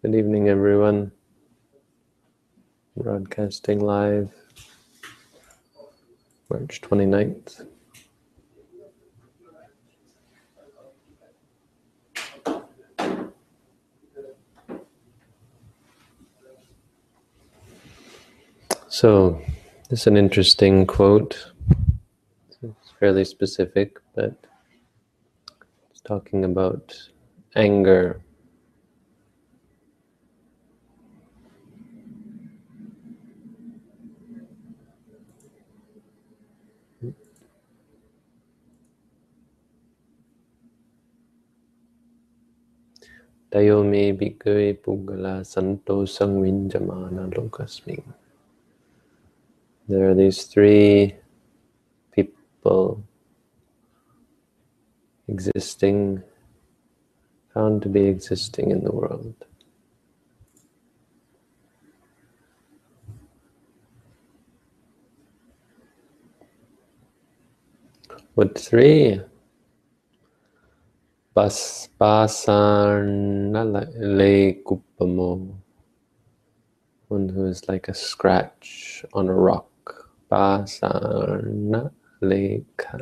Good evening, everyone. Broadcasting live, March 29th. So, this is an interesting quote. It's fairly specific, but it's talking about anger. Tayo me bhikkhave puggala santo sangvinjamana lokasming. There are these three people existing, found to be existing in the world. What three? Bas basarna le kupamo. One who is like a scratch on a rock. Basarna le ka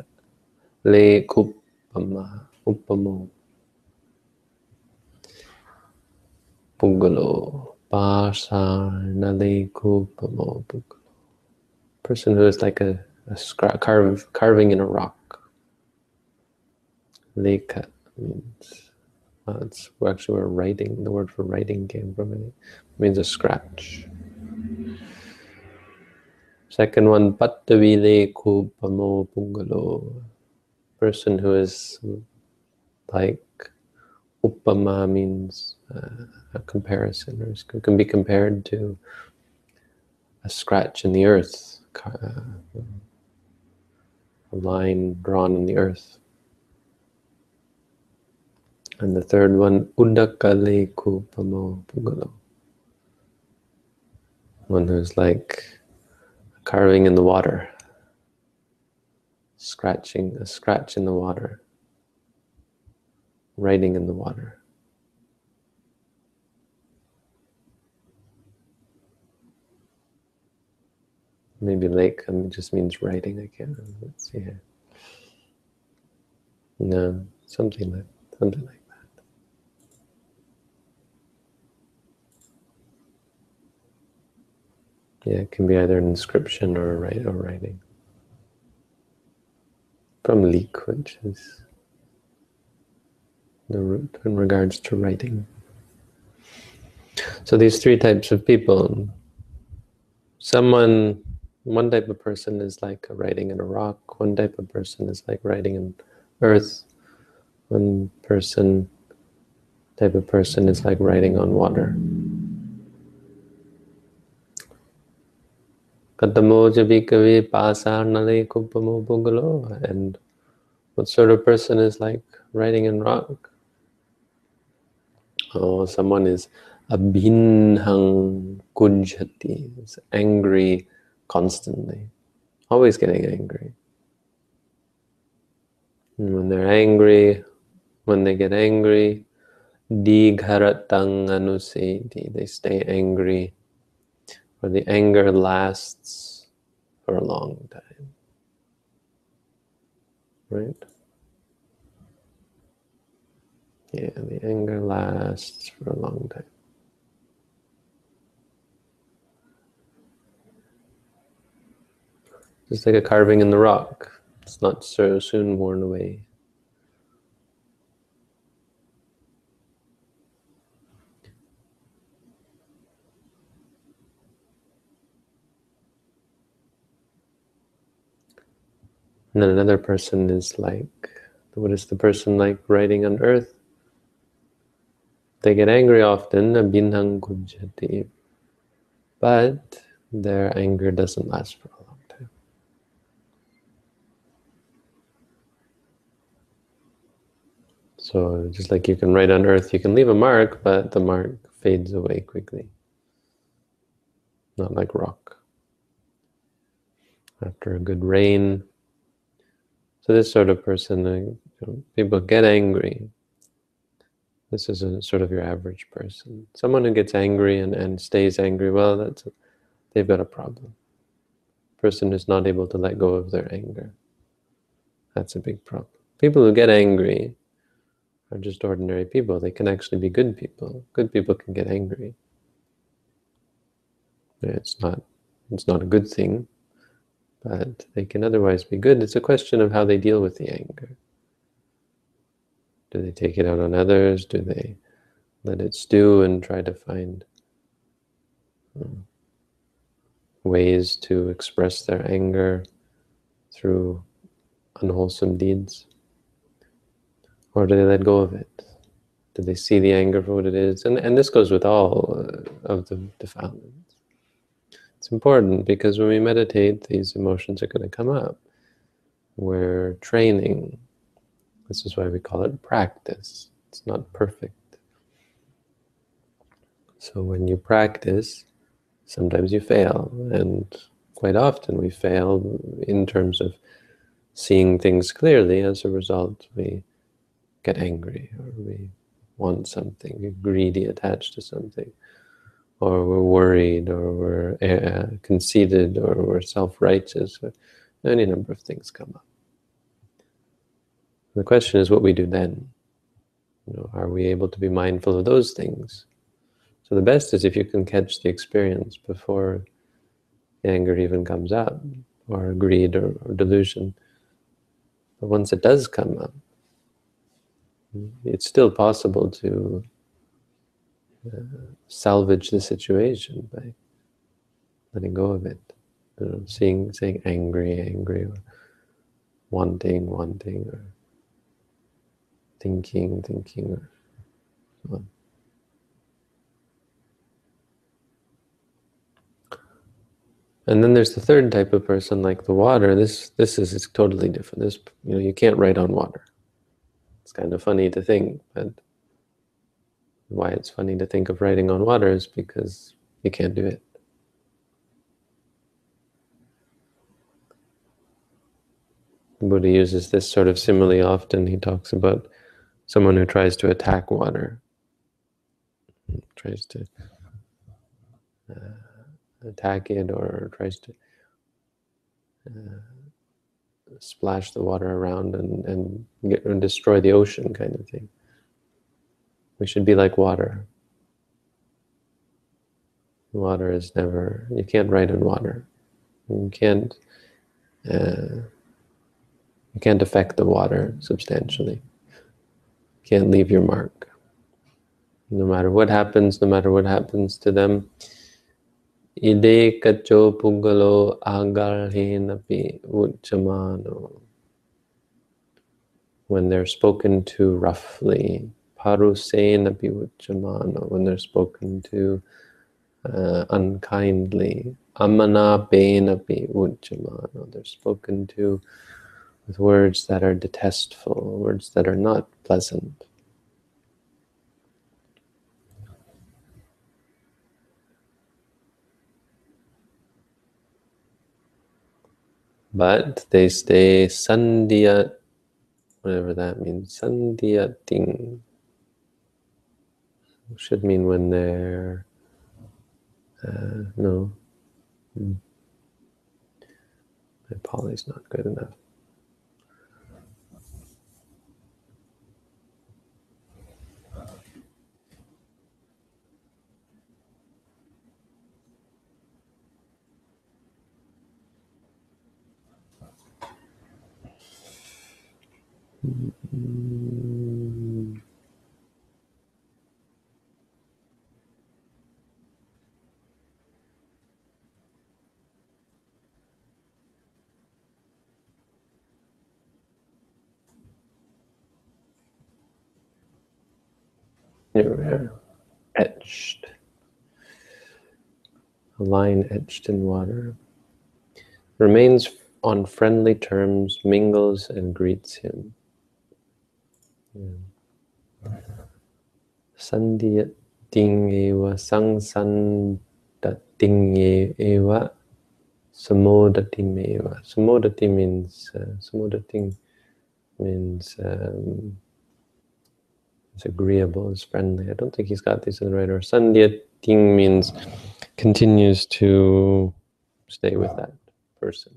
kupama upamo. Pugalo. Basarna le kupamo pugalo. Person who is like a, a scra- carve, carving in a rock. Means it's actually where writing the word for writing came from it. Means a scratch. Second one pattavile kupamo pungalo. Person who is like upama means uh, a comparison or can be compared to a scratch in the earth uh, a line drawn in the earth and the third one, Undakale Kupamo Pugalo. One who's like carving in the water, scratching a scratch in the water, writing in the water. Maybe lake um, just means writing. I remember. Let's see here. No, something like something like that. Yeah, it can be either an inscription or a write or writing. From leak, which is the root in regards to writing. So these three types of people. Someone one type of person is like writing in a rock, one type of person is like writing in earth, one person type of person is like writing on water. Katamoja bhikkhave pasarnale kupamo pugalo. And what sort of person is like writing in rock? Oh, someone is abhinhang kunjati, is angry constantly, always getting angry. And when they're angry, when they get angry, digharatang anuseti, they stay angry, or the anger lasts for a long time. Right? Yeah, the anger lasts for a long time. Just like a carving in the rock. It's not so soon worn away. And then another person is like, what is the person like writing on earth? They get angry often, but their anger doesn't last for a long time. So just like you can write on earth, you can leave a mark, but the mark fades away quickly. Not like rock. After a good rain. So this sort of person, uh, you know, people get angry, This is a sort of your average person. Someone who gets angry and, and stays angry, well, that's they've got a problem. Person who's not able to let go of their anger. That's a big problem. People who get angry are just ordinary people. They can actually be good people. Good people can get angry. It's not it's not a good thing, but they can otherwise be good. It's a question of how they deal with the anger. Do they take it out on others? Do they let it stew and try to find um, ways to express their anger through unwholesome deeds? Or do they let go of it? Do they see the anger for what it is? And, and this goes with all uh, of the defilements. It's important because when we meditate, these emotions are going to come up. We're training this is why we call it practice. It's not perfect. So when you practice, sometimes you fail, and quite often we fail in terms of seeing things clearly. As a result, we get angry, or we want something, we're greedy, attached to something, or we're worried, or we're uh, conceited, or we're self-righteous, or any number of things come up. The question is what we do then. You know, are we able to be mindful of those things? So the best is if you can catch the experience before anger even comes up, or greed or, or delusion. But once it does come up, it's still possible to salvage the situation by letting go of it. You know, seeing, saying angry, angry, or wanting, wanting, or thinking, thinking, so on. And then there's the third type of person, like the water. This this is, is totally different. This you know you can't write on water. It's kind of funny to think, but why it's funny to think of writing on water is because you can't do it. Buddha uses this sort of simile often. He talks about someone who tries to attack water, tries to uh, attack it or tries to uh, splash the water around and, and, get, and destroy the ocean kind of thing. We should be like water. Water is never, you can't write in water. You can't, uh, you can't affect the water substantially You can't leave your mark. No matter what happens, no matter what happens to them. Ide kacho pugalo agarhenapi uchamano. When they're spoken to roughly, parusenapi uchamano. When they're spoken to uh, unkindly, amana benapi uchamano. They're spoken to with words that are detestful, words that are not pleasant. But they stay sandhya, whatever that means, sandhya ting. Should mean when they're, uh, no, hmm. my Pali's not good enough. Etched. A line etched in water. Remains on friendly terms, mingles and greets him. Sandhya ting eva sang ting eva samodati eva. Samodati means uh, samodati means um, is agreeable, is friendly. I don't think he's got these in the right order. Sandhya ting means continues to stay with that person.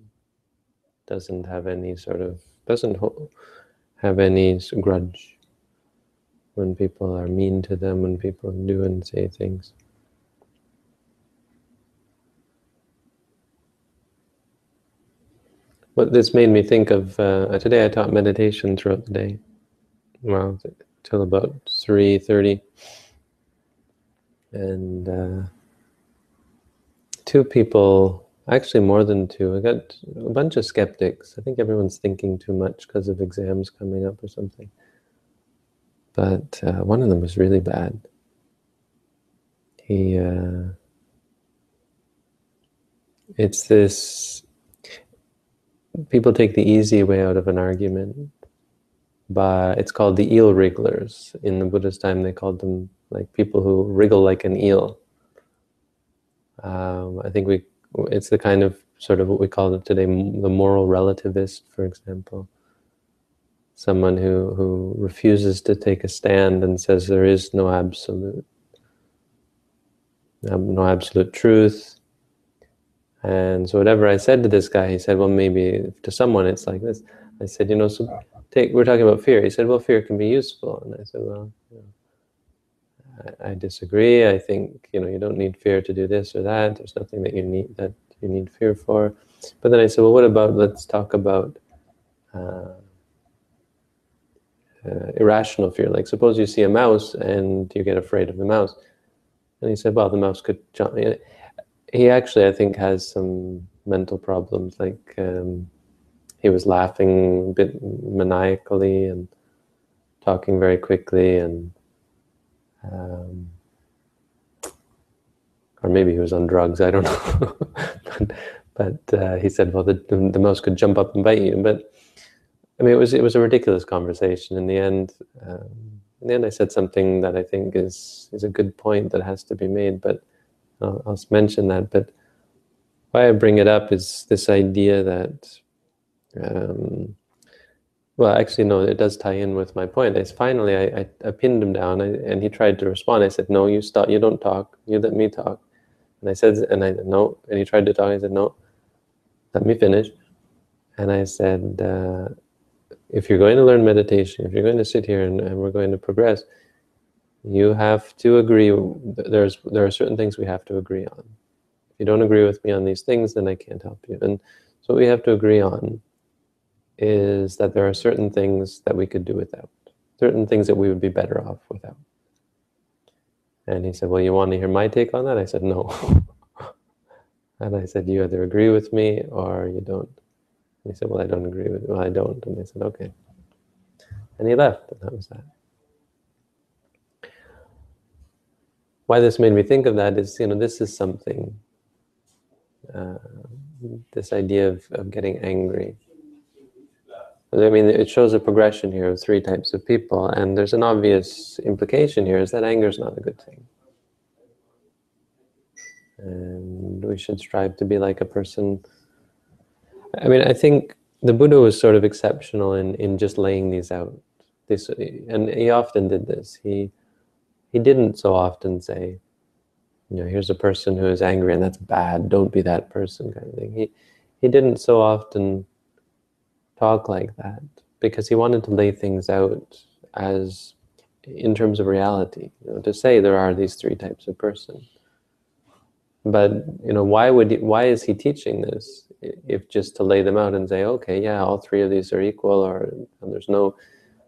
Doesn't have any sort of, doesn't have any grudge when people are mean to them, when people do and say things. What this made me think of, uh, today I taught meditation throughout the day, well, till about 3.30. And uh, two people, actually more than two, I got a bunch of skeptics. I think everyone's thinking too much because of exams coming up or something. But uh, one of them was really bad. He, uh, it's this people take the easy way out of an argument but it's called the eel wrigglers. In the buddhist time they called them like people who wriggle like an eel. Um, i think we it's the kind of sort of what we call it today the moral relativist for example. Someone who who refuses to take a stand and says there is no absolute no absolute truth. And so whatever I said to this guy, he said, well, maybe to someone it's like this. I said, you know, so take, we're talking about fear. He said, well, fear can be useful. And I said, well, you know, I, I, disagree. I think, you know, you don't need fear to do this or that. There's nothing that you need, that you need fear for. But then I said, well, what about, let's talk about uh, uh, irrational fear. Like suppose you see a mouse and you get afraid of the mouse. And he said, well, the mouse could jump he actually, I think, has some mental problems. Like um, he was laughing a bit maniacally and talking very quickly, and um, or maybe he was on drugs. I don't know. but but uh, he said, well, the, the mouse could jump up and bite you. But I mean, it was it was a ridiculous conversation. In the end, um, in the end, I said something that I think is is a good point that has to be made, but I'll, I'll mention that. But why I bring it up is this idea that, um, well, actually, no, it does tie in with my point. Finally, I, I, I, pinned him down, and he tried to respond. I said, "No, you stop. You don't talk. You let me talk." And I said, and I no, and he tried to talk. I said, "No, let me finish." And I said, uh, "If you're going to learn meditation, if you're going to sit here and, and we're going to progress." you have to agree there's there are certain things we have to agree on if you don't agree with me on these things then i can't help you and so we have to agree on is that there are certain things that we could do without certain things that we would be better off without. And he said well you want to hear my take on that? I said no. And i said you either agree with me or you don't. And he said well i don't agree with you well i don't. And i said okay. And he left and that was that. Why this made me think of that is, you know, this is something, uh, this idea of, of getting angry. I mean, it shows a progression here of three types of people, and there's an obvious implication here is that anger is not a good thing. And we should strive to be like a person. I mean, I think the Buddha was sort of exceptional in, in just laying these out. This, and he often did this. He he didn't so often say, you know, here's a person who is angry and that's bad, don't be that person kind of thing. He, he didn't so often talk like that because he wanted to lay things out as in terms of reality, you know, to say there are these three types of person. But you know, why would he, why is he teaching this if just to lay them out and say, okay, yeah, all three of these are equal, or there's no,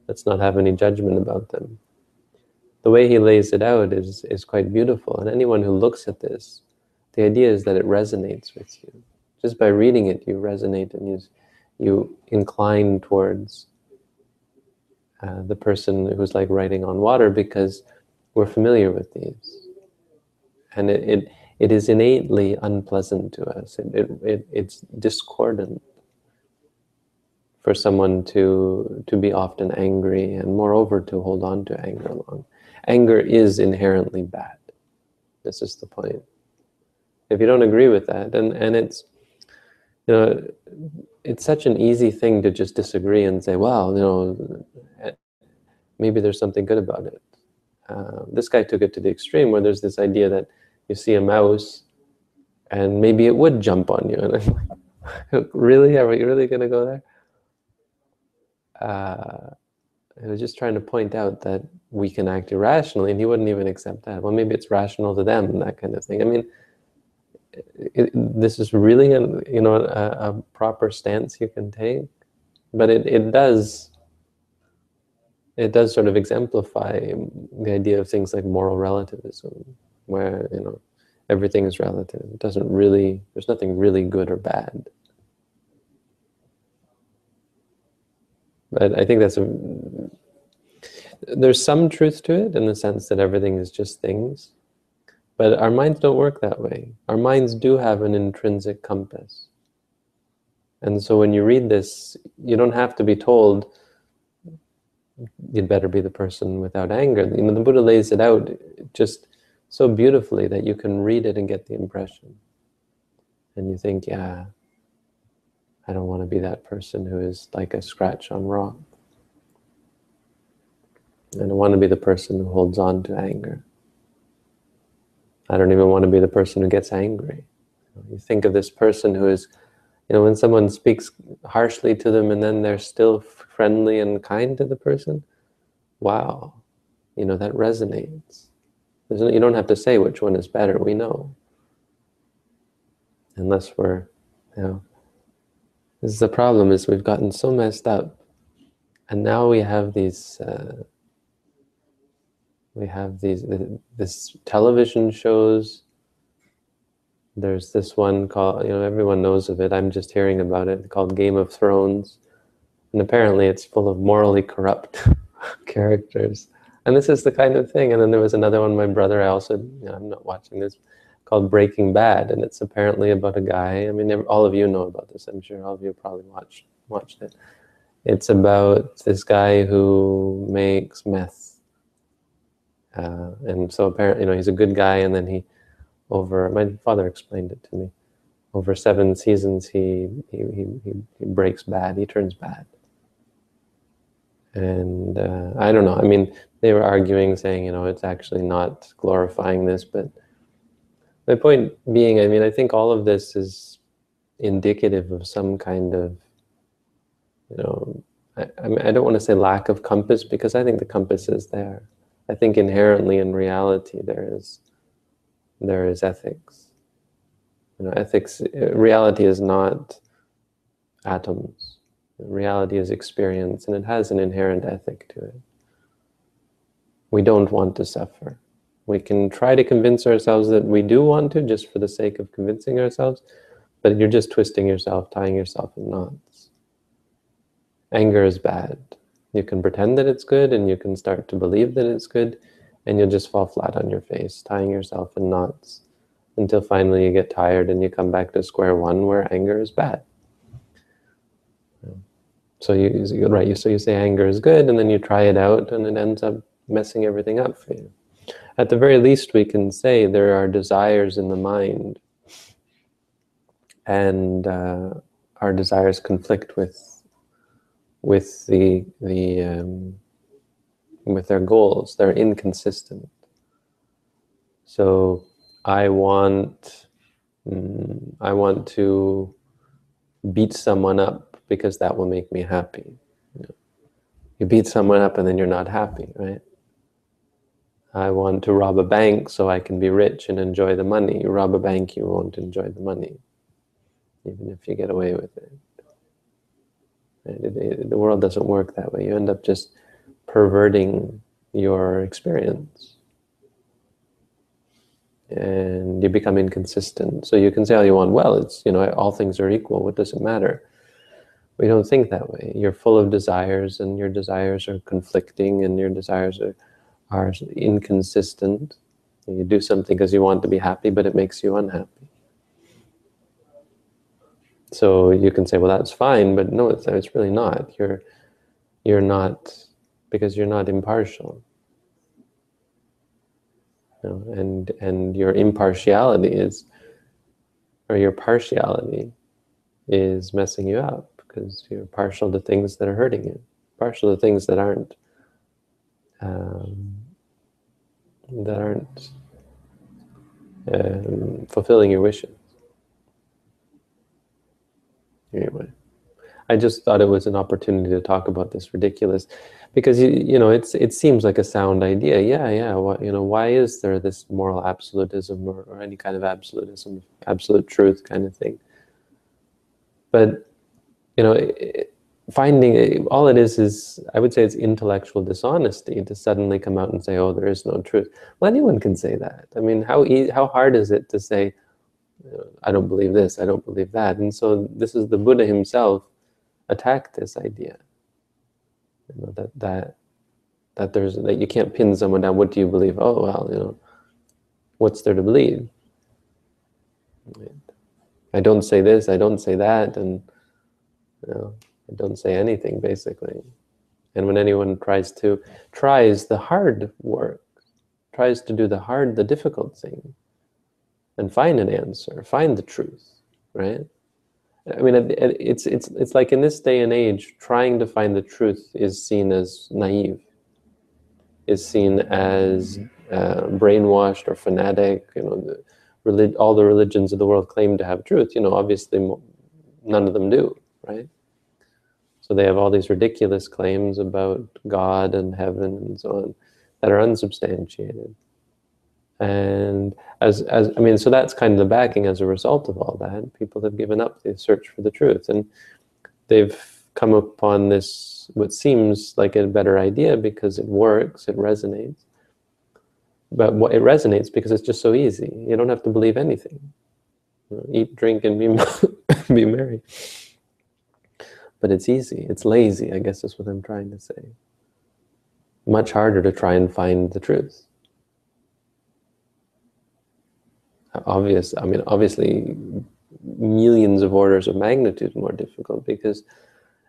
let's not have any judgment about them the way he lays it out is, is quite beautiful. And anyone who looks at this, the idea is that it resonates with you. Just by reading it, you resonate and you, you incline towards uh, the person who's like writing on water because we're familiar with these. And it, it, it is innately unpleasant to us. It, it, it, it's discordant for someone to, to be often angry and moreover to hold on to anger long anger is inherently bad. This is the point. If you don't agree with that, and, and it's, you know, it's such an easy thing to just disagree and say, well, you know, maybe there's something good about it. Uh, this guy took it to the extreme where there's this idea that you see a mouse and maybe it would jump on you. And I'm like, really? Are we really going to go there? Uh, I was just trying to point out that we can act irrationally, and he wouldn't even accept that. Well, maybe it's rational to them, that kind of thing. I mean, it, this is really, a, you know, a, a, proper stance you can take, but it, it does, it does sort of exemplify the idea of things like moral relativism, where, you know, everything is relative. It doesn't really, there's nothing really good or bad. But I think that's a, there's some truth to it in the sense that everything is just things. But our minds don't work that way. Our minds do have an intrinsic compass. And so when you read this, you don't have to be told you'd better be the person without anger. You know, the Buddha lays it out just so beautifully that you can read it and get the impression. And you think, yeah, I don't want to be that person who is like a scratch on rock. I don't want to be the person who holds on to anger. I don't even want to be the person who gets angry. You think of this person who is, you know, when someone speaks harshly to them and then they're still friendly and kind to the person, wow, you know, that resonates. you don't have to say which one is better, we know. Unless we're, you know, this is the problem is we've gotten so messed up and now we have these uh, we have these uh, this television shows. There's this one called you know everyone knows of it. I'm just hearing about it. Called game of thrones. And apparently it's full of morally corrupt characters. And this is the kind of thing. And then there was another one my brother i also you know, i'm not watching this called Breaking Bad, and it's apparently about a guy. I mean, all of you know about this. I'm sure. All of you probably watched watched it. It's about this guy who makes meth, uh, and so apparently, you know, he's a good guy, and then he, over my father explained it to me, over seven seasons, he he he, he, breaks bad. He turns bad. And uh, I don't know. I mean, they were arguing, saying, you know, it's actually not glorifying this, but my point being, I mean, I think all of this is indicative of some kind of, you know, I, I, mean, I don't want to say lack of compass because I think the compass is there. I think inherently in reality there is there is ethics. You know, ethics, uh, reality is not atoms. Reality is experience, and it has an inherent ethic to it. We don't want to suffer. We can try to convince ourselves that we do want to just for the sake of convincing ourselves, but you're just twisting yourself, tying yourself in knots. Anger is bad. You can pretend that it's good and you can start to believe that it's good and you'll just fall flat on your face, tying yourself in knots until finally you get tired and you come back to square one where anger is bad. So you, right, so you say anger is good and then you try it out and it ends up messing everything up for you at the very least, we can say there are desires in the mind, and uh, our desires conflict with with the the um, with their goals. They're inconsistent. So I want mm, I want to beat someone up because that will make me happy. You, know, you beat someone up and then you're not happy, right? I want to rob a bank so I can be rich and enjoy the money. You rob a bank, you won't enjoy the money, even if you get away with it. The world doesn't work that way. You end up just perverting your experience. And you become inconsistent. So you can say all you want, well, it's, you know, all things are equal. What does it matter? We don't think that way. You're full of desires, and your desires are conflicting, and your desires are are inconsistent. You do something because you want to be happy, but it makes you unhappy. So you can say, well, that's fine, but no, it's, it's really not. You're, you're not, because you're not impartial. You know, and, and your impartiality is, or your partiality is messing you up because you're partial to things that are hurting you, partial to things that aren't um, that aren't um, fulfilling your wishes. Anyway, I just thought it was an opportunity to talk about this ridiculous, because you you know it's it seems like a sound idea. Yeah, yeah. What you know? Why is there this moral absolutism or, or any kind of absolutism, absolute truth kind of thing? But you know, finding all it is is I would say it's intellectual dishonesty to suddenly come out and say, "Oh, there is no truth." Well, anyone can say that. I mean, how e how hard is it to say, "I don't believe this, I don't believe that"? And so this is the Buddha himself attacked this idea. You know that that that there's that you can't pin someone down. What do you believe? Oh well, you know, what's there to believe? I don't say this, I don't say that, and you know, I don't say anything basically. And when anyone tries to tries the hard work, tries to do the hard, the difficult thing, and find an answer, find the truth, right? I mean, it's it's it's like in this day and age, trying to find the truth is seen as naive, is seen as uh, brainwashed or fanatic. You know, the, relig- all the religions of the world claim to have truth. You know, obviously, none of them do, right? So they have all these ridiculous claims about God and heaven and so on that are unsubstantiated. And as, as I mean, so that's kind of the backing as a result of all that. People have given up the search for the truth, and they've come upon this what seems like a better idea because it works, it resonates. But what, it resonates because it's just so easy. You don't have to believe anything. You know, eat, drink, and be be merry. But it's easy. It's lazy. I guess is what I'm trying to say. Much harder to try and find the truth. Obvious i mean obviously millions of orders of magnitude more difficult because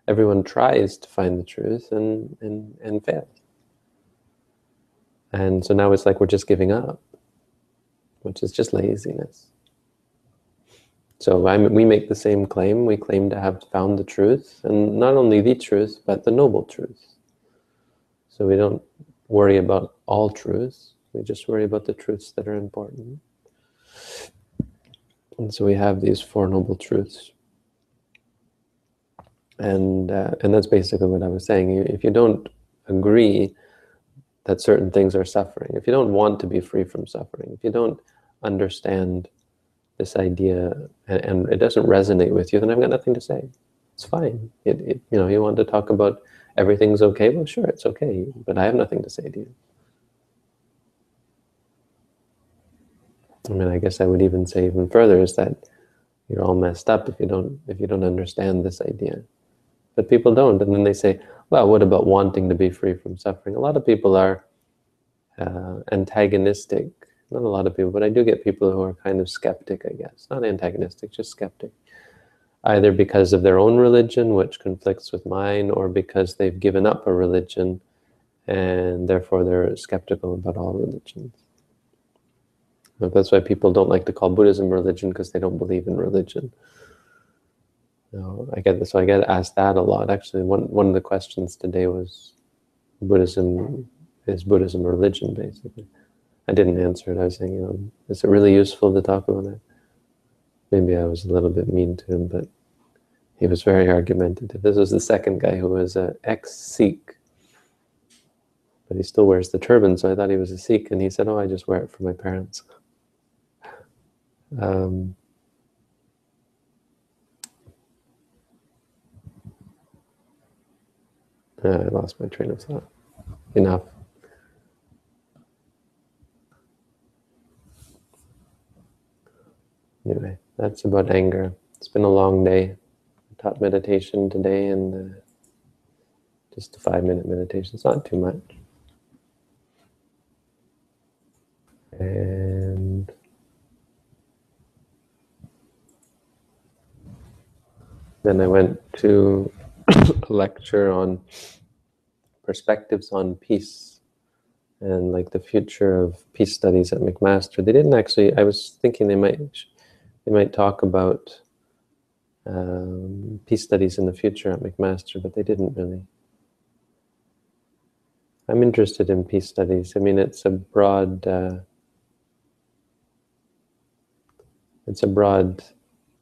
everyone tries to find the truth and and and fails and so now it's like we're just giving up which is just laziness. So I we make the same claim. We claim to have found the truth and not only the truth but the noble truth. So we don't worry about all truths. We just worry about the truths that are important and so we have these Four Noble Truths. And, uh, and that's basically what I was saying. If you don't agree that certain things are suffering, if you don't want to be free from suffering, if you don't understand this idea and, and it doesn't resonate with you, then I've got nothing to say. It's fine. It, it, you know, you want to talk about everything's okay? Well, sure, it's okay, but I have nothing to say to you. I mean, I guess I would even say even further is that you're all messed up if you don't if you don't understand this idea. But people don't, and then they say, "Well, what about wanting to be free from suffering?" A lot of people are uh, antagonistic. Not a lot of people, but I do get people who are kind of skeptic. I guess not antagonistic, just skeptic. Either because of their own religion, which conflicts with mine, or because they've given up a religion, and therefore they're skeptical about all religions. That's why people don't like to call Buddhism religion because they don't believe in religion. I get so I get asked that a lot. Actually, one one of the questions today was Buddhism is Buddhism religion basically. I didn't answer it. I was saying, you know, is it really useful to talk about it? Maybe I was a little bit mean to him, but he was very argumentative. This was the second guy who was an ex-Sikh, but he still wears the turban, so I thought he was a Sikh, and he said, "Oh, I just wear it for my parents." Um, I lost my train of thought. Enough. Anyway, that's about anger. It's been a long day. I taught meditation today and uh, just a five minute meditation. It's not too much. And Then I went to a lecture on perspectives on peace and like the future of peace studies at McMaster. They didn't actually. I was thinking they might they might talk about um, peace studies in the future at McMaster, but they didn't really. I'm interested in peace studies. I mean, it's a broad, uh, it's a broad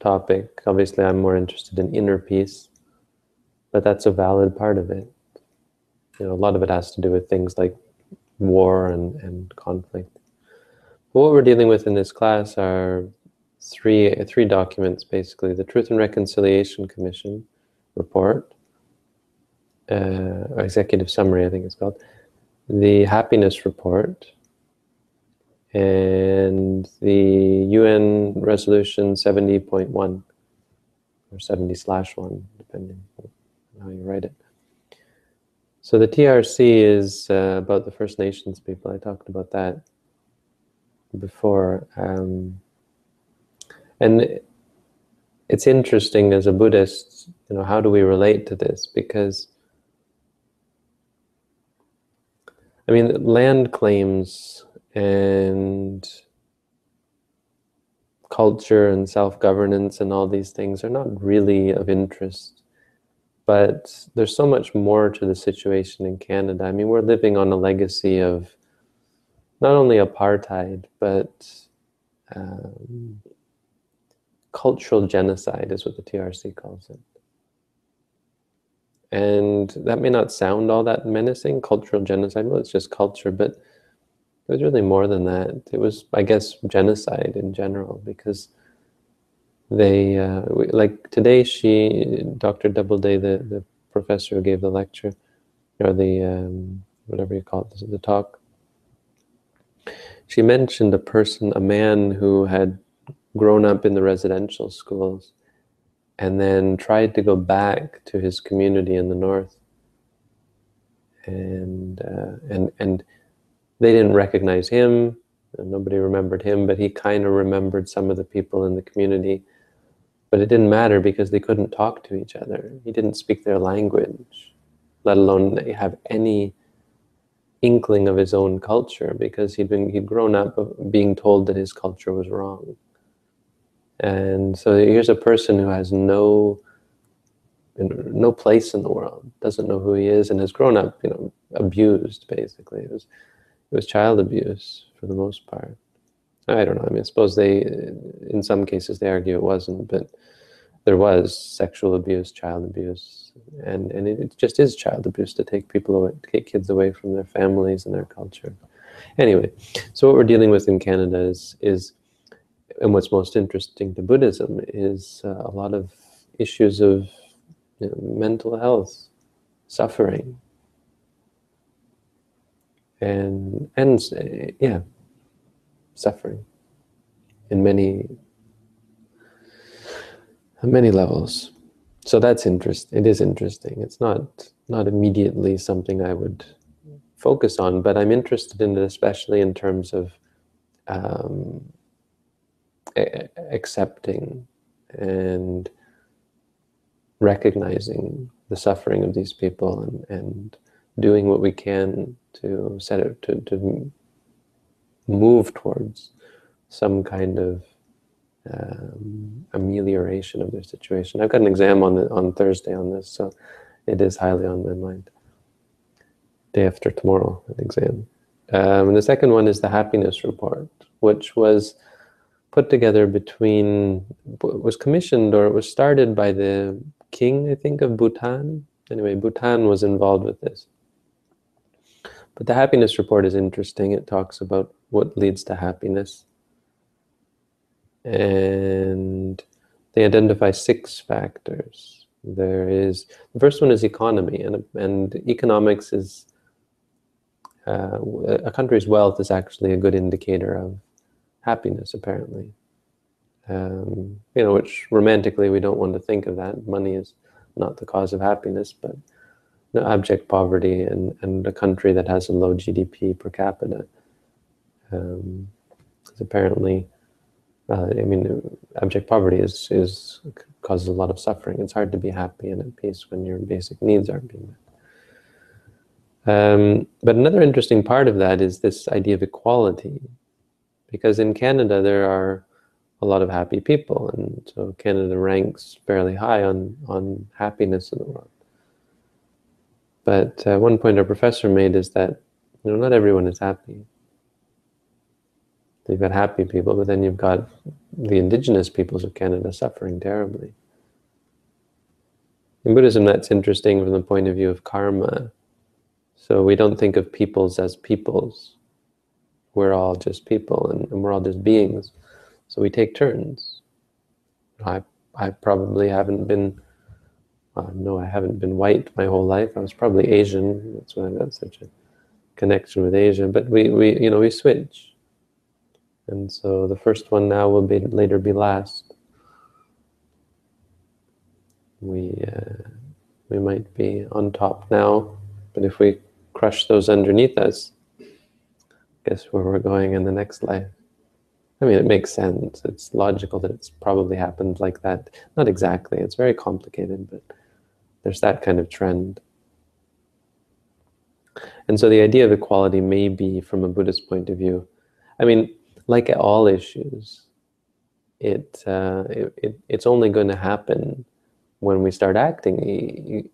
topic. Obviously, I'm more interested in inner peace, but that's a valid part of it. You know, a lot of it has to do with things like war and, and conflict. But what we're dealing with in this class are three three documents basically: the Truth and Reconciliation Commission report, uh, executive summary, I think it's called, the happiness report, and the UN resolution 70.1 or 70 slash 1, depending on how you write it. So the TRC is uh, about the First Nations people. I talked about that before. Um, and it's interesting as a Buddhist, you know, how do we relate to this? Because I mean, land claims and culture and self-governance and all these things are not really of interest. But there's so much more to the situation in Canada. I mean, we're living on a legacy of not only apartheid, but um, cultural genocide is what the TRC calls it. And that may not sound all that menacing, cultural genocide. Well, it's just culture, but it was really more than that. It was, I guess, genocide in general because they, uh, like today, she, Dr. Doubleday, the, the professor who gave the lecture, or the, um, whatever you call it, the talk, she mentioned a person, a man who had grown up in the residential schools and then tried to go back to his community in the north. And uh, and and they didn't recognize him. nobody remembered him, but he kind of remembered some of the people in the community. But it didn't matter because they couldn't talk to each other. He didn't speak their language, let alone have any inkling of his own culture because he'd been he'd grown up being told that his culture was wrong. And so here's a person who has no no place in the world, doesn't know who he is, and has grown up, you know, abused. Basically, it was it was child abuse for the most part. I don't know. I mean, I suppose they, in some cases, they argue it wasn't, but there was sexual abuse, child abuse, and and it just is child abuse to take people away, take kids away from their families and their culture. Anyway, so what we're dealing with in Canada is is and what's most interesting to Buddhism is uh, a lot of issues of you know, mental health, suffering, and and uh, yeah, suffering in many many levels. So that's interest. It is interesting. It's not not immediately something I would focus on, but I'm interested in it, especially in terms of um, accepting and recognizing the suffering of these people and, and doing what we can to set it to, to move towards some kind of um, amelioration of their situation. I've got an exam on the, on Thursday on this, so it is highly on my mind. Day after tomorrow, an exam. Um, and the second one is the happiness report, which was put together between was commissioned or it was started by the king i think of bhutan anyway bhutan was involved with this but the happiness report is interesting it talks about what leads to happiness and they identify six factors there is the first one is economy and and economics is uh, a country's wealth is actually a good indicator of happiness, apparently. Um, you know, which romantically we don't want to think of that. Money is not the cause of happiness, but abject poverty and, and a country that has a low GDP per capita um, apparently, uh, I mean, abject poverty is, is causes a lot of suffering. It's hard to be happy and at peace when your basic needs aren't being met. Um, but another interesting part of that is this idea of equality because in Canada there are a lot of happy people, and so Canada ranks fairly high on on happiness in the world. But uh, one point our professor made is that you know not everyone is happy. You've got happy people, but then you've got the indigenous peoples of Canada suffering terribly. In Buddhism, that's interesting from the point of view of karma. So we don't think of peoples as peoples. We're all just people and, and we're all just beings. So we take turns. I, I probably haven't been, well, no, I haven't been white my whole life. I was probably Asian. That's why I've got such a connection with Asia. But we, we you know, we switch. And so the first one now will be later be last. We, uh, we might be on top now, but if we crush those underneath us, guess where we're going in the next life. I mean, it makes sense. It's logical that it's probably happened like that. Not exactly, it's very complicated, but there's that kind of trend. And so the idea of equality may be, from a Buddhist point of view, I mean, like all issues, it, uh, it, it it's only going to happen when we start acting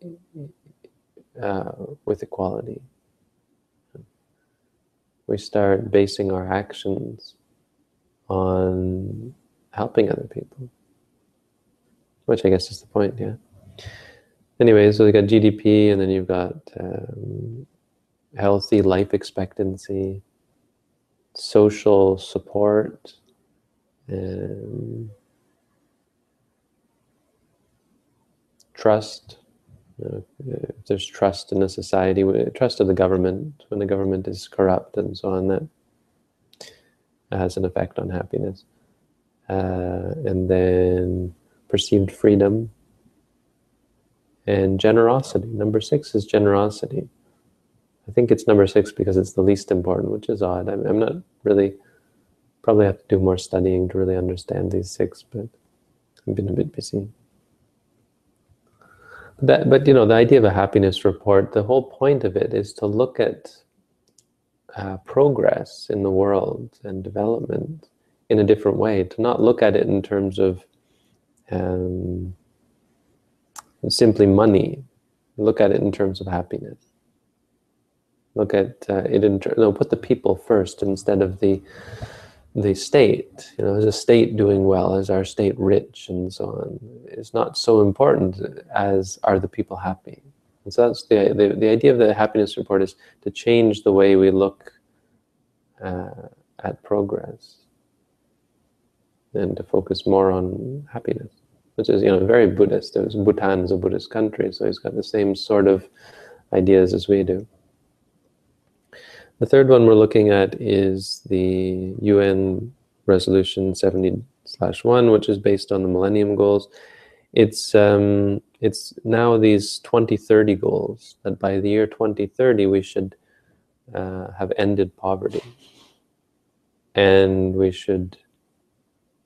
uh, with equality we start basing our actions on helping other people. Which I guess is the point, yeah. Anyway, so you've got GDP, and then you've got um, healthy life expectancy, social support, um, trust, if there's trust in a society, trust of the government, when the government is corrupt and so on, that has an effect on happiness. Uh, and then perceived freedom and generosity. Number six is generosity. I think it's number six because it's the least important, which is odd. I'm, I'm not really, probably have to do more studying to really understand these six, but I've been a bit busy. That, but you know, the idea of a happiness report, the whole point of it is to look at uh, progress in the world and development in a different way, to not look at it in terms of um, simply money, look at it in terms of happiness. Look at uh, it in, no, put the people first instead of the the state, you know, is a state doing well? Is our state rich and so on? Is not so important as are the people happy. And so that's the, the, the idea of the happiness report is to change the way we look uh, at progress and to focus more on happiness, which is, you know, very Buddhist. Bhutan is a Buddhist country, so he's got the same sort of ideas as we do. The third one we're looking at is the UN Resolution 70/1, which is based on the Millennium Goals. It's um, it's now these 2030 goals that by the year 2030 we should uh, have ended poverty, and we should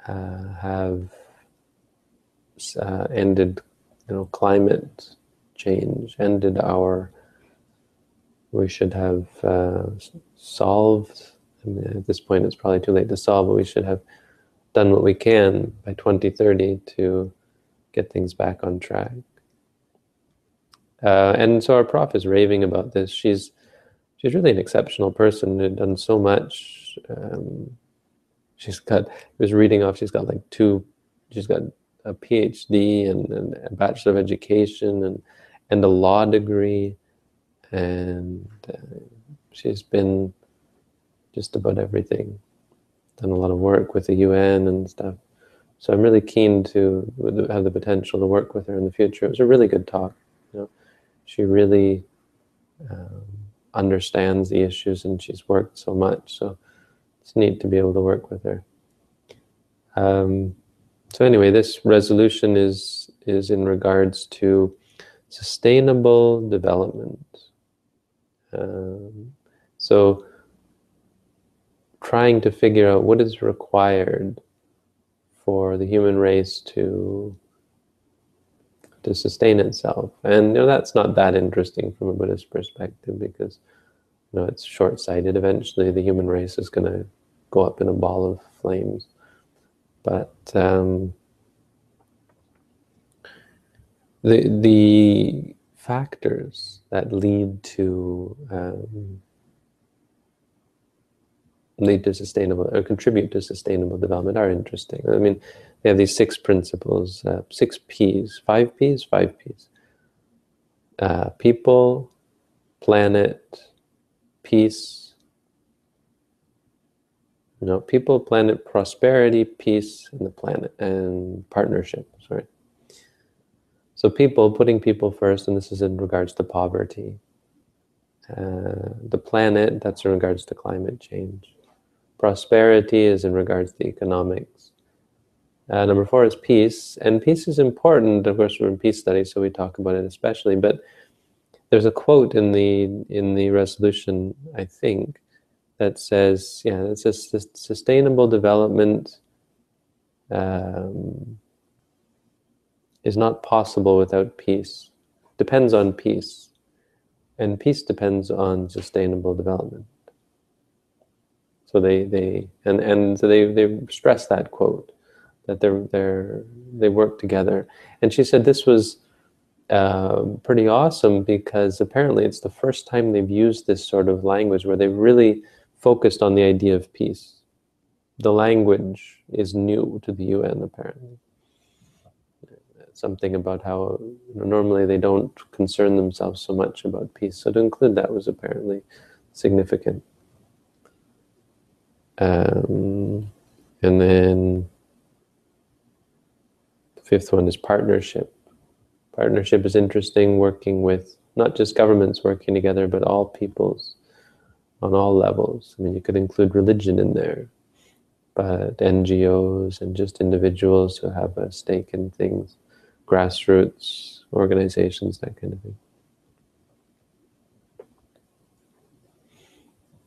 uh, have uh, ended, you know, climate change, ended our we should have uh, solved. I mean, at this point, it's probably too late to solve, but we should have done what we can by 2030 to get things back on track. Uh, and so our prof is raving about this. She's she's really an exceptional person who'd done so much. Um, she's got. I was reading off. She's got like two. She's got a PhD and, and a Bachelor of Education and and a law degree and uh, she's been just about everything. Done a lot of work with the UN and stuff. So I'm really keen to have the potential to work with her in the future. It was a really good talk. You know, she really um, understands the issues and she's worked so much. So it's neat to be able to work with her. Um, so anyway, this resolution is is in regards to sustainable development. Um, so trying to figure out what is required for the human race to to sustain itself. And you know that's not that interesting from a Buddhist perspective because you know it's short-sighted. Eventually the human race is going to go up in a ball of flames. But um, the the factors that lead to um, lead to sustainable or contribute to sustainable development are interesting. I mean, they have these six principles, uh, six P's, five P's, five P's. Uh, people, planet, peace. You know, people, planet, prosperity, peace, and the planet, and partnership. Sorry. So people, putting people first, and this is in regards to poverty. Uh, the planet, that's in regards to climate change. Prosperity is in regards to economics. Uh, number four is peace, and peace is important. Of course, we're in peace studies, so we talk about it especially. But there's a quote in the in the resolution, I think, that says, "Yeah, it says sustainable development." Um, is not possible without peace. Depends on peace. And peace depends on sustainable development. So they, they and, and so they, they stress that quote, that they're, they're, they work together. And she said this was uh, pretty awesome because apparently it's the first time they've used this sort of language where they really focused on the idea of peace. The language is new to the UN apparently something about how you know, normally they don't concern themselves so much about peace. So to include that was apparently significant. Um, and then the fifth one is partnership. Partnership is interesting, working with not just governments working together, but all peoples on all levels. I mean, you could include religion in there, but NGOs and just individuals who have a stake in things grassroots organizations, that kind of thing.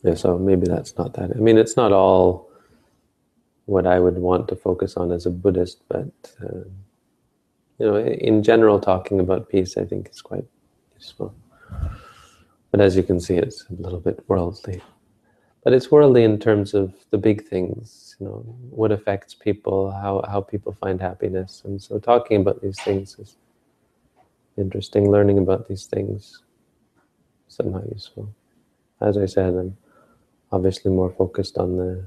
Yeah, so maybe that's not that. I mean, it's not all what I would want to focus on as a Buddhist, but uh, you know, in general, talking about peace, I think is quite useful. But as you can see, it's a little bit worldly. But it's worldly in terms of the big things, you know what affects people how how people find happiness. And so talking about these things is interesting. Learning about these things somehow useful. As i said i'm obviously more focused on the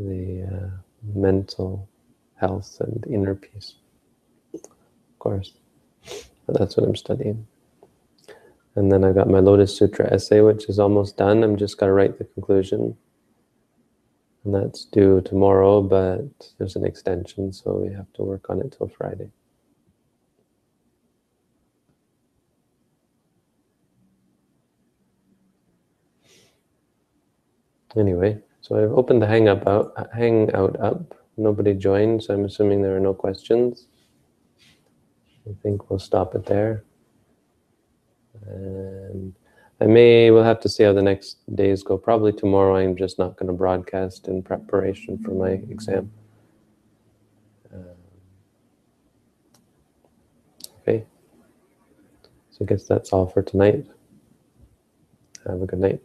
the uh, mental health and inner peace. Of course. But that's what i'm studying and then i got my lotus sutra essay which is almost done i'm just got to write the conclusion and that's due tomorrow, but there's an extension, so we have to work on it till Friday. Anyway, so I've opened the Hangout out, Hangout up. Nobody joined, so I'm assuming there are no questions. I think we'll stop it there. And I may, we'll have to see how the next days go. Probably tomorrow I'm just not going to broadcast in preparation for my exam. Um, okay. So I guess that's all for tonight. Have a good night.